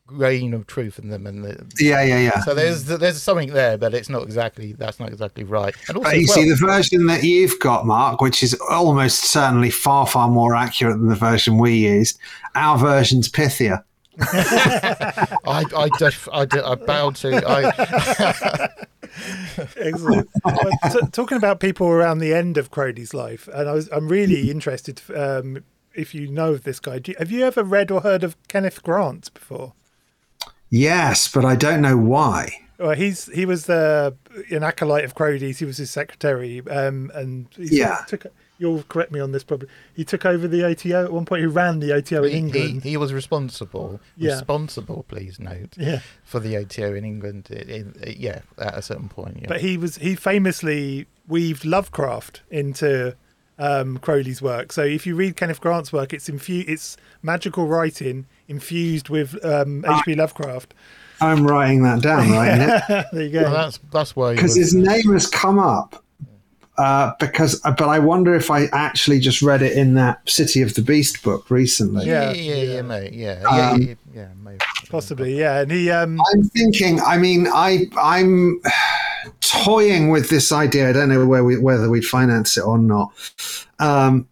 grain of truth in them, and the, yeah, yeah, yeah. so there's there's something there, but it's not exactly that's not exactly right. And also, But you as see, the version that you've got, Mark, which is almost certainly far, far more accurate than the version we used, our version's pithier. I I def, I, d- I bow to I Excellent. Well, t- talking about people around the end of Crowley's life, and I was, I'm really interested um, if you know of this guy. Do you, have you ever read or heard of Kenneth Grant before? Yes, but I don't know why. Well, he's he was the an acolyte of Crowley's. He was his secretary, um, and he Yeah. took. You'll correct me on this, probably. He took over the OTO at one point. He ran the OTO in he, he, England. he was responsible Yeah. responsible please note yeah, for the OTO in England in, in, yeah at a certain point yeah. but he was he famously weaved Lovecraft into um, Crowley's work. So if you read Kenneth Grant's work, it's infu- it's magical writing infused with um, H.P. Lovecraft. I'm writing that down right now there you go. Well, that's that's why he because his name has come up. Uh, because, but I wonder if I actually just read it in that City of the Beast book recently. Yeah. yeah yeah yeah mate yeah yeah Um, yeah, yeah maybe. Possibly, yeah. And he, um, I'm thinking. I mean, I I'm toying with this idea. I don't know where we, whether we'd finance it or not. Um,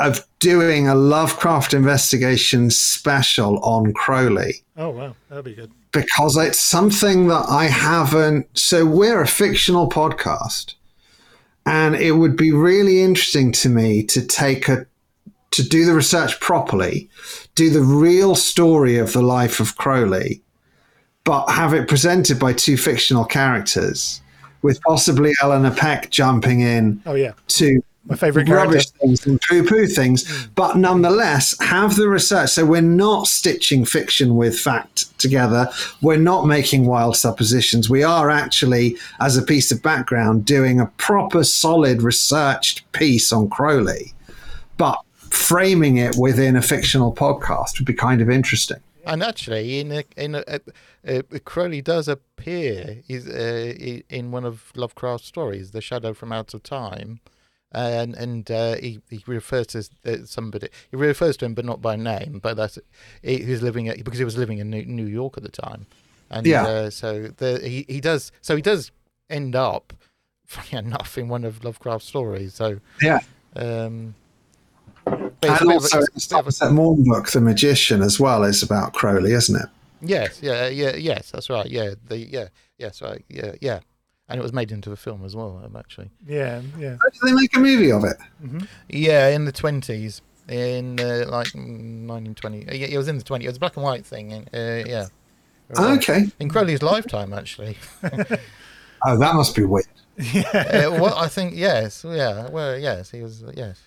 of doing a Lovecraft investigation special on Crowley. oh wow, that'd be good. because it's something that I haven't. So we're a fictional podcast, and it would be really interesting to me to take a to do the research properly, do the real story of the life of Crowley, but have it presented by two fictional characters, with possibly Eleanor Peck jumping in Oh yeah, to my favorite character. rubbish things and poo poo things, but nonetheless have the research. So we're not stitching fiction with fact together. We're not making wild suppositions. We are actually, as a piece of background, doing a proper, solid, researched piece on Crowley, but framing it within a fictional podcast would be kind of interesting. And actually, in a, in a, a, a, Crowley does appear is uh, in one of Lovecraft's stories, "The Shadow from Out of Time," and and uh, he he refers to uh, somebody. He refers to him, but not by name. But that's he, who's living at, because he was living in New, York at the time, and Yeah. uh, so the he, he does so he does end up, funny enough, in one of Lovecraft's stories. So Yeah. um, And bit of a- also, it's a bit of a- Somerset Maugham book, The Magician, as well, is about Crowley, isn't it? Yes, yeah, yeah, yes, that's right. Yeah, the yeah, yes, right, yeah, yeah, and it was made into a film as well, um, actually. Yeah, yeah. How did they make a movie of it? Yeah, in the twenties, in uh, like nineteen twenty. Yeah, it was in the twenties. It was a black and white thing. and, Uh, yeah. Okay. In Crowley's lifetime, actually. Oh, that must be weird. uh, well, I think yes, yeah, well, yes, he was yes.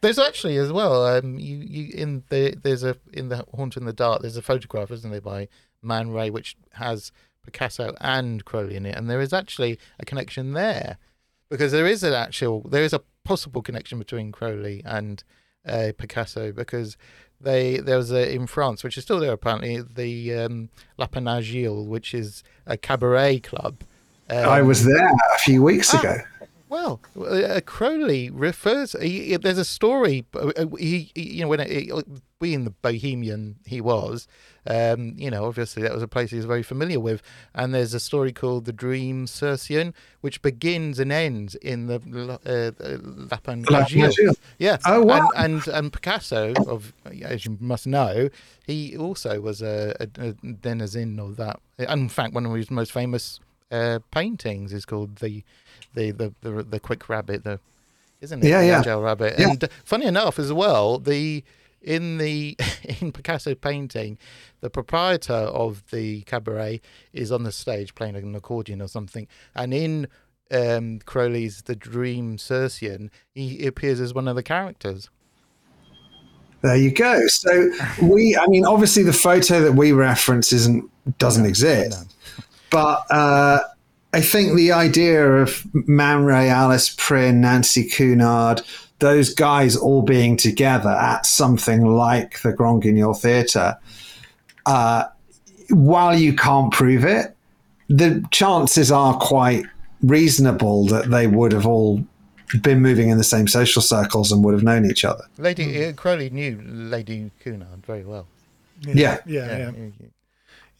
There's actually as well. Um, you you in the there's a in the Haunter of the Dark. There's a photograph, isn't there, by Man Ray, which has Picasso and Crowley in it, and there is actually a connection there, because there is an actual there is a possible connection between Crowley and uh, Picasso because they there was a in France, which is still there apparently, the um, Lapin Agile, which is a cabaret club. Um, I was there a few weeks Ah. ago. Well, uh, Crowley refers. He, he- there's a story. uh, uh, He, he you know, when it, being the bohemian he was, um, you know, obviously that was a place he was very familiar with. And there's a story called the Dream Circean, which begins and ends in the uh, Lapan La Yeah. Oh, wow. And, and and Picasso, of as you must know, he also was a, a, a denizen of that. In fact, one of his most famous uh, paintings is called the the the the, the Quick Rabbit. The isn't it? Yeah, The yeah. Agile Rabbit. Yeah. And funny enough, as well, the in the in Picasso painting, the proprietor of the cabaret is on the stage playing an accordion or something, and in um, Crowley's The Dream Circean, he appears as one of the characters. There you go. So we, I mean, obviously the photo that we reference isn't doesn't exist, but uh, I think the idea of Man Ray, Alice Prin, Nancy Cunard, those guys all being together at something like the Grand Guignol Theatre, uh, while you can't prove it, the chances are quite reasonable that they would have all been moving in the same social circles and would have known each other. Lady uh, Crowley knew Lady Cunard very well. Yeah. yeah, yeah. he-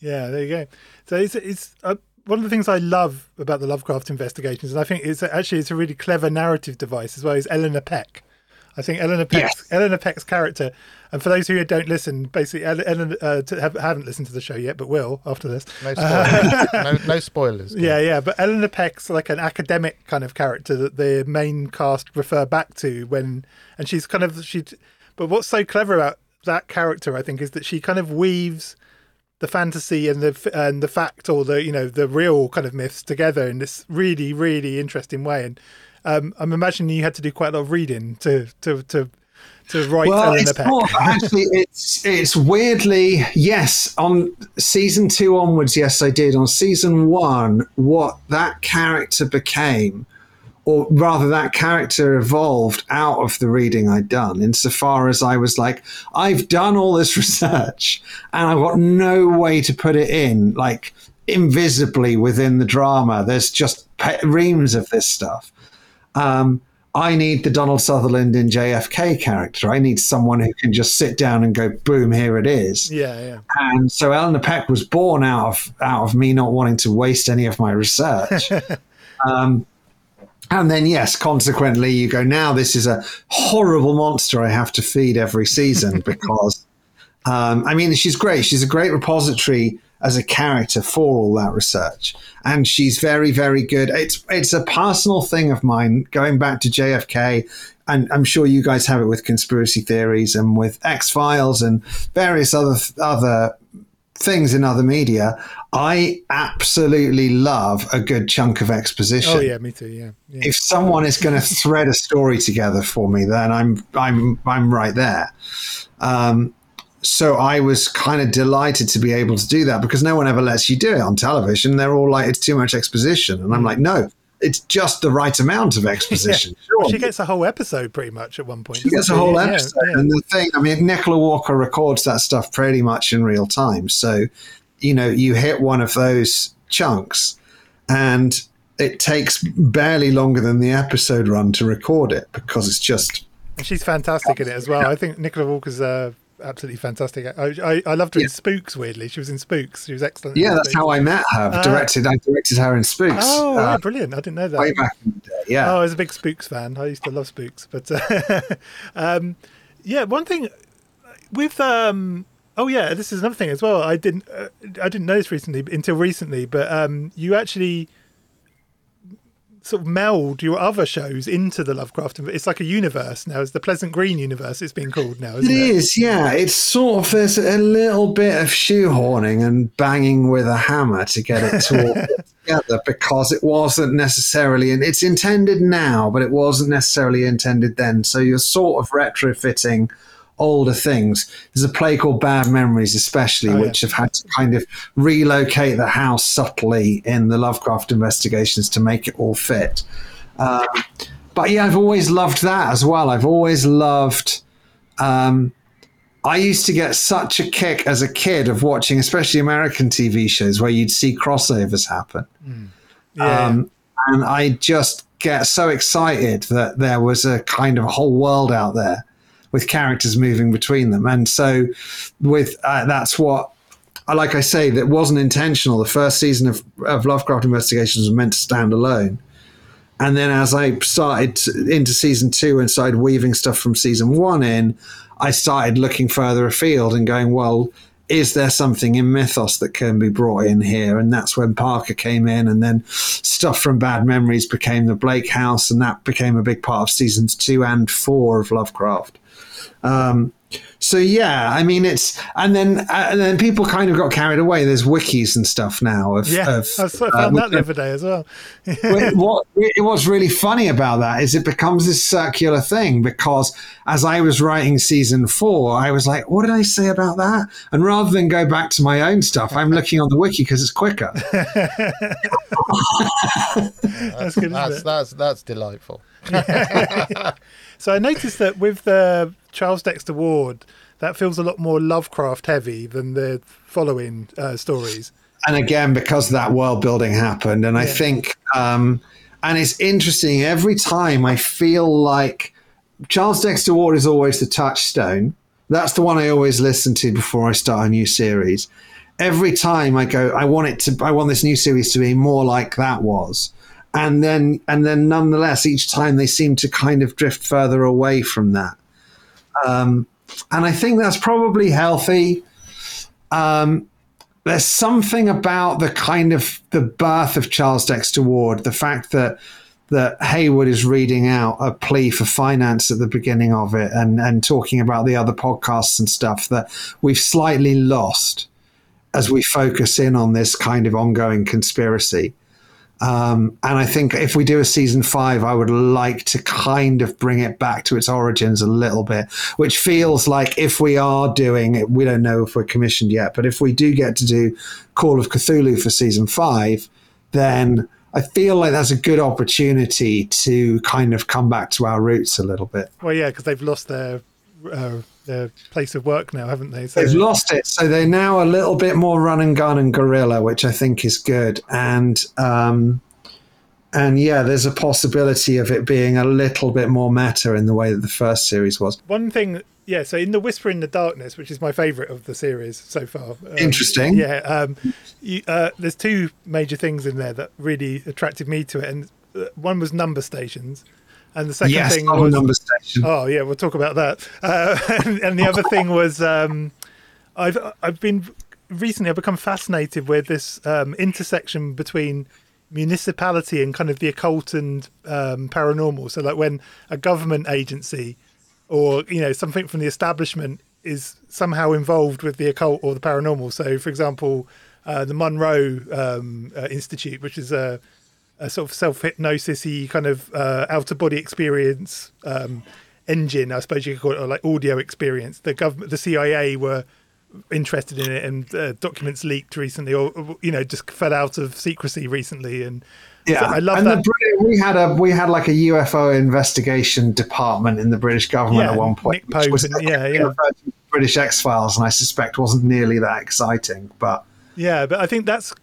Yeah, there you go. So it's it's uh, one of the things I love about the Lovecraft investigations, and I think it's actually it's a really clever narrative device as well. Is Eleanor Peck. I think Eleanor Peck's, Yes. Eleanor Peck's character, and for those who don't listen, basically Eleanor uh, to, have, haven't listened to the show yet, but will after this. No spoilers. no, no spoilers. Yeah, yeah, but Eleanor Peck's like an academic kind of character that the main cast refer back to when, and she's kind of she. But what's so clever about that character, I think, is that she kind of weaves the fantasy and the and the fact or the you know the real kind of myths together in this really really interesting way. And um, I'm imagining you had to do quite a lot of reading to to to to write Well, Eleanor it's Peck. not actually. It's it's weirdly yes. On season two onwards, yes, I did. On season one, what that character became, or rather, that character evolved out of the reading I'd done. Insofar as I was like, I've done all this research, and I've got no way to put it in, like invisibly within the drama. There's just pe- reams of this stuff. Um, I need the Donald Sutherland in JFK character. I need someone who can just sit down and go, boom, here it is. Yeah, yeah. And so Eleanor Peck was born out of out of me not wanting to waste any of my research. um, and then yes, consequently, you go now. This is a horrible monster I have to feed every season because. Um, I mean, she's great. She's a great repository as a character for all that research. And she's very, very good. It's it's a personal thing of mine going back to JFK. And I'm sure you guys have it with conspiracy theories and with X Files and various other other things in other media. I absolutely love a good chunk of exposition Oh yeah, me too. Yeah. yeah. if someone is going to thread a story together for me, then I'm I'm I'm right there. Um, so I was kind of delighted to be able to do that because no one ever lets you do it on television. They're all like, it's too much exposition, and I'm like, no, it's just the right amount of exposition. Well, Sure. she gets a whole episode pretty much at one point. She gets a whole Yeah, episode. yeah. And the thing, I mean, Nicola Walker records that stuff pretty much in real time. So, you know, you hit one of those chunks and it takes barely longer than the episode run to record it because it's just, And she's fantastic in it as well. I think Nicola Walker's uh, absolutely fantastic. I, I, I loved her Yeah. in Spooks. Weirdly, she was in Spooks. She was excellent. yeah, that's how I met her. Ah. directed, I directed her in Spooks. Oh, uh, yeah, brilliant! I didn't know that. way back in the day. Yeah. Oh, I was a big Spooks fan. I used to love Spooks, but uh, um, yeah, one thing with um, oh yeah, this is another thing as well. I didn't uh, I didn't know this recently until recently, but um, you actually sort of meld your other shows into the Lovecraft. It's like a universe now. It's the Pleasant Green universe. It's being called now. Isn't It it, is, yeah. It's sort of there's a little bit of shoehorning and banging with a hammer to get it to all together because it wasn't necessarily, and it's intended now, but it wasn't necessarily intended then. So you're sort of retrofitting older things. There's a play called Bad Memories, especially, Oh, yeah. which have had to kind of relocate the house subtly in the Lovecraft investigations to make it all fit. Um, but yeah, I've always loved that as well. I've always loved. Um, I used to get such a kick as a kid of watching, especially American TV shows, where you'd see crossovers happen. Yeah. Um, and I just get so excited that there was a kind of a whole world out there with characters moving between them. And so, with uh, that's what, like I say, that wasn't intentional. The first season of, of Lovecraft Investigations was meant to stand alone. And then as I started into season two and started weaving stuff from season one in, I started looking further afield and going, well, is there something in mythos that can be brought in here? And that's when Parker came in, and then stuff from Bad Memories became the Blake House, and that became a big part of seasons two and four of Lovecraft. Um, so yeah, I mean it's and then uh, and then people kind of got carried away. There's wikis and stuff now of, yeah, of I sort of uh, found that the other day as well. Wait, what what's really funny about that is it becomes this circular thing because as I was writing season four, I was like, "What did I say about that?" And rather than go back to my own stuff, I'm looking on the wiki because it's quicker. That's good, That's it? that's that's delightful. So I noticed that with the Charles Dexter Ward, that feels a lot more Lovecraft heavy than the following uh, stories. and again because that world building happened and i Yeah. think um and it's interesting every time i feel like charles dexter ward is always the touchstone that's the one i always listen to before i start a new series every time i go i want it to i want this new series to be more like that was and then and then nonetheless each time they seem to kind of drift further away from that um and i think that's probably healthy um there's something about the kind of the birth of Charles Dexter Ward, the fact that that Hayward is reading out a plea for finance at the beginning of it and and talking about the other podcasts and stuff that we've slightly lost as we focus in on this kind of ongoing conspiracy. Um, and I think if we do a season five, I would like to kind of bring it back to its origins a little bit, which feels like if we are doing it, we don't know if we're commissioned yet, but if we do get to do Call of Cthulhu for season five, then I feel like that's a good opportunity to kind of come back to our roots a little bit. Well, yeah, because they've lost their uh, their place of work now, haven't they? So They've lost it, so they're now a little bit more run and gun and guerrilla, which I think is good. And um, and yeah, there's a possibility of it being a little bit more meta in the way that the first series was. one thing, yeah. So in the Whisper in the Darkness, which is my favourite of the series so far. um, Interesting. Yeah. Um, you, uh, there's two major things in there that really attracted me to it, and uh, one was number stations, and the second yes, thing was number station. Oh yeah, we'll talk about that. Uh, and, and the other thing was, um, I've I've been recently I've become fascinated with this um, intersection between municipality and kind of the occult and um, paranormal. So, like when a government agency or you know something from the establishment is somehow involved with the occult or the paranormal. So, for example, uh, the Monroe um, uh, Institute, which is a, a sort of self hypnosis y kind of uh, out of body experience um, engine, I suppose you could call it, or like audio experience. The government, the CIA were interested in it, and uh, documents leaked recently, or you know, just fell out of secrecy recently. And Yeah, so I love and that. The, we had a we had like a UFO investigation department in the British government Yeah, at one point, Nick Pope which was and- yeah, yeah. referred to as British X Files, and I suspect wasn't nearly that exciting. But Yeah, but I think that's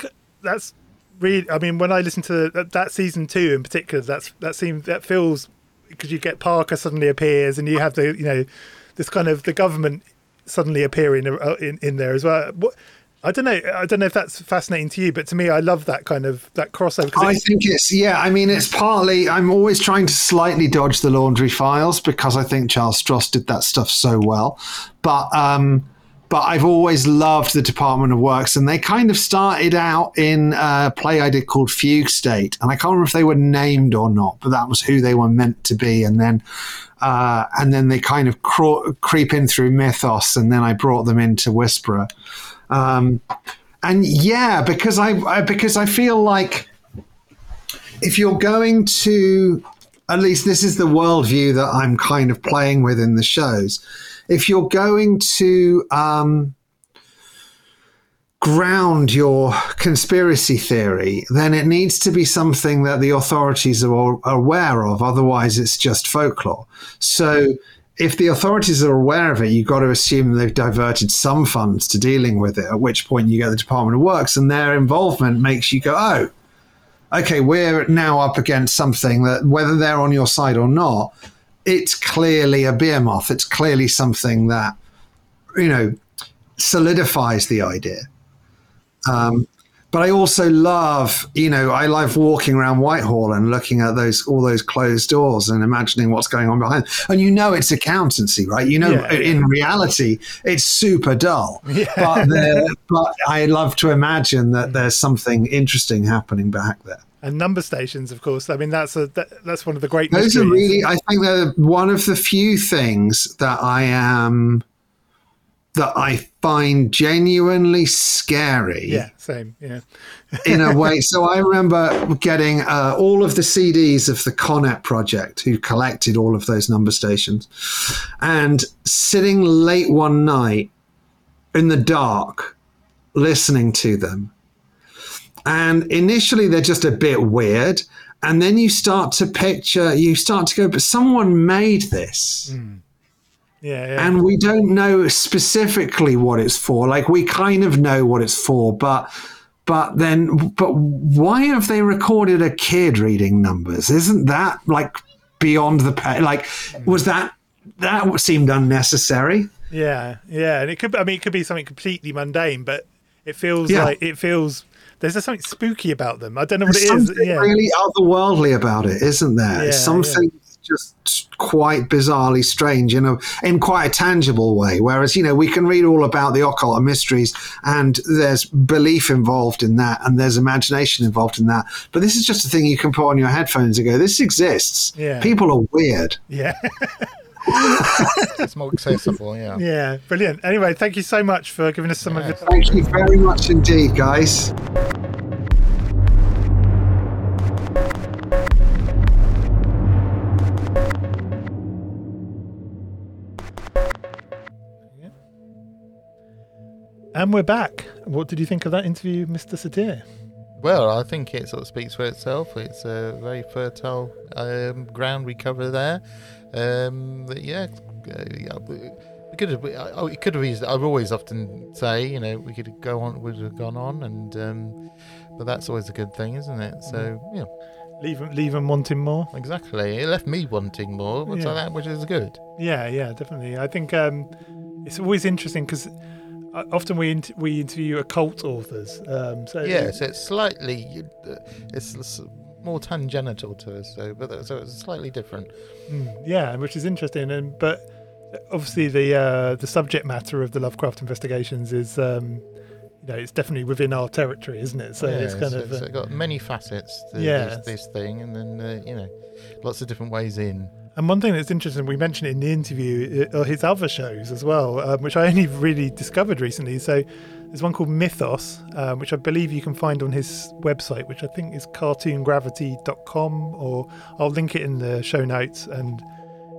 that's really. I mean, when I listen to that, that season two in particular, that's that seems that feels because you get Parker suddenly appears, and you have the you know this kind of the government suddenly appearing uh, in in there as well. What I don't know. I don't know if that's fascinating to you, but to me, I love that kind of that crossover. I think it's yeah. I mean, it's partly. I'm always trying to slightly dodge the laundry files because I think Charles Stross did that stuff so well. But um, but I've always loved the Department of Works, and they kind of started out in a play I did called Fugue State, and I can't remember if they were named or not, but that was who they were meant to be, and then. Uh, and then they kind of creep in through mythos, and then I brought them into Whisperer, um, and yeah, because I, I because I feel like if you're going to at least this is the worldview that I'm kind of playing with in the shows. If you're going to um, ground your conspiracy theory, then it needs to be something that the authorities are aware of. Otherwise, it's just folklore. So, if the authorities are aware of it, you've got to assume they've diverted some funds to dealing with it. At which point, you get the Department of Works, and their involvement makes you go, "Oh, okay, we're now up against something that, whether they're on your side or not, it's clearly a beer moth. It's clearly something that, you know, solidifies the idea. Um, but I also love, you know, I love walking around Whitehall and looking at those all those closed doors and imagining what's going on behind. And you know, it's accountancy, right? You know, Yeah. in reality, it's super dull. But but I love to imagine that there's something interesting happening back there. And number stations, of course. I mean, that's a that, that's one of the great. Those are really, I think they're one of the few things that I am, that I find genuinely scary yeah, same. Yeah, in a way. So I remember getting uh, all of the CDs of the Conet Project, who collected all of those number stations, and sitting late one night in the dark, listening to them. And initially, they're just a bit weird. And then you start to picture, you start to go, but someone made this hmm. yeah, yeah. and we don't know specifically what it's for like we kind of know what it's for but but then but why have they recorded a kid reading numbers isn't that like beyond the like was hmm. that that seemed unnecessary Yeah, yeah, and it could. I mean, it could be something completely mundane, but it feels Yeah. like it feels. There's just something spooky about them. I don't know what There's it is. something Yeah, really otherworldly about it isn't there? Yeah, something just quite bizarrely strange in a in quite a tangible way. Whereas you know we can read all about the occult and mysteries and there's belief involved in that and there's imagination involved in that. But this is just a thing you can put on your headphones and go this exists. Yeah. people are weird. Yeah, It's more accessible, yeah. yeah. Brilliant. Anyway, thank you so much for giving us some of your. thank you very much indeed guys And we're back. What did you think of that interview, Mr. Satyr? Well, I think it sort of speaks for itself. It's a very fertile um, ground we cover there. Um, but yeah, uh, yeah, we could have. Oh, it could have easily. I've always often say, you know, we could go on, would have gone on, and um, but that's always a good thing, isn't it? So yeah, Leave 'em- leave them wanting more. exactly. It left me wanting more, which, Yeah. I, which is good. Yeah, yeah, definitely. I think um, it's always interesting because often we we interview occult authors. Um, so Yes, it's slightly. Uh, it's more tangential to us, so but so it's slightly different. Mm, yeah, which is interesting. And but obviously the uh, the subject matter of the Lovecraft investigations is um, you know, it's definitely within our territory, isn't it? So Yeah, it's kind so of. it's uh, got many facets to Yeah. this, this thing, and then uh, you know, lots of different ways in. And one thing that's interesting, we mentioned it in the interview, uh, are his other shows as well, um, which I only really discovered recently. So there's one called Mythos, um, which I believe you can find on his website, which I think is cartoongravity.com, or I'll link it in the show notes. And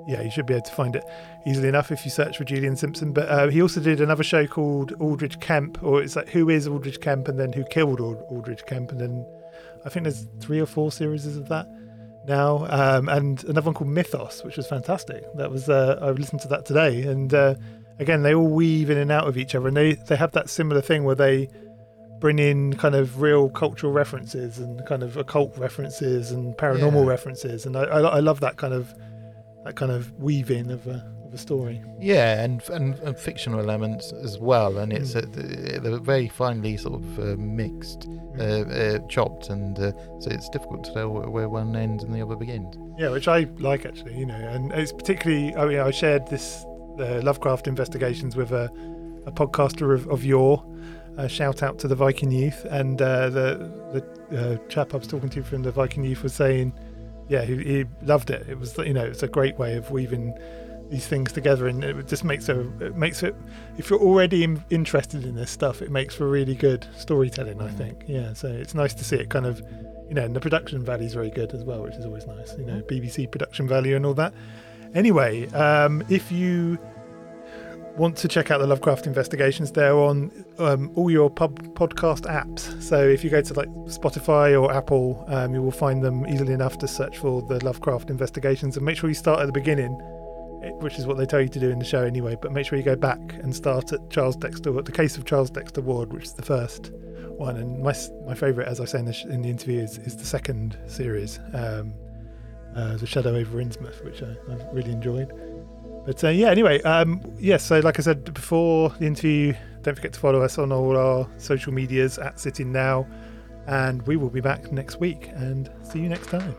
yeah, you should be able to find it easily enough if you search for Julian Simpson. But uh, he also did another show called Aldrich Kemp, or it's like Who is Aldrich Kemp, and then Who Killed Ald- Aldrich Kemp, and then I think there's three or four series of that now, um, and another one called Mythos, which was fantastic. That was uh, I listened to that today, and uh, again they all weave in and out of each other, and they they have that similar thing where they bring in kind of real cultural references and kind of occult references and paranormal Yeah. references, and I, I, I love that kind of that kind of weaving of a a story. Yeah, and and, and fictional elements as well, and it's Mm. uh, they're very finely sort of uh, mixed, uh, uh, chopped, and uh, so it's difficult to tell where one ends and the other begins. Yeah, which I like actually, you know, and it's particularly. I mean, I shared this uh, Lovecraft investigations with a, a podcaster of, of yore. Uh, shout out to the Viking Youth, and uh, the the uh, chap I was talking to from the Viking Youth was saying, yeah, he, he loved it. It was, you know, it's a great way of weaving these things together, and it just makes a it makes it. If you're already in, interested in this stuff, it makes for really good storytelling. I Mm. think, yeah. So it's nice to see it kind of you know, and the production value is very good as well, which is always nice. You know, BBC production value and all that. Anyway, um, if you want to check out the Lovecraft investigations, they're on um, all your pub podcast apps. So if you go to like Spotify or Apple, um, you will find them easily enough to search for the Lovecraft investigations. And make sure you start at the beginning, which is what they tell you to do in the show anyway. But make sure you go back and start at Charles Dexter, the case of Charles Dexter Ward, which is the first one. And my my favourite, as I say in the, in the interview, is, is the second series, um, uh, The Shadow over Innsmouth, which I, I've really enjoyed. But uh, yeah, anyway, um, yes. so like I said before the interview, don't forget to follow us on all our social medias at Sitting Now, and we will be back next week. And see you next time.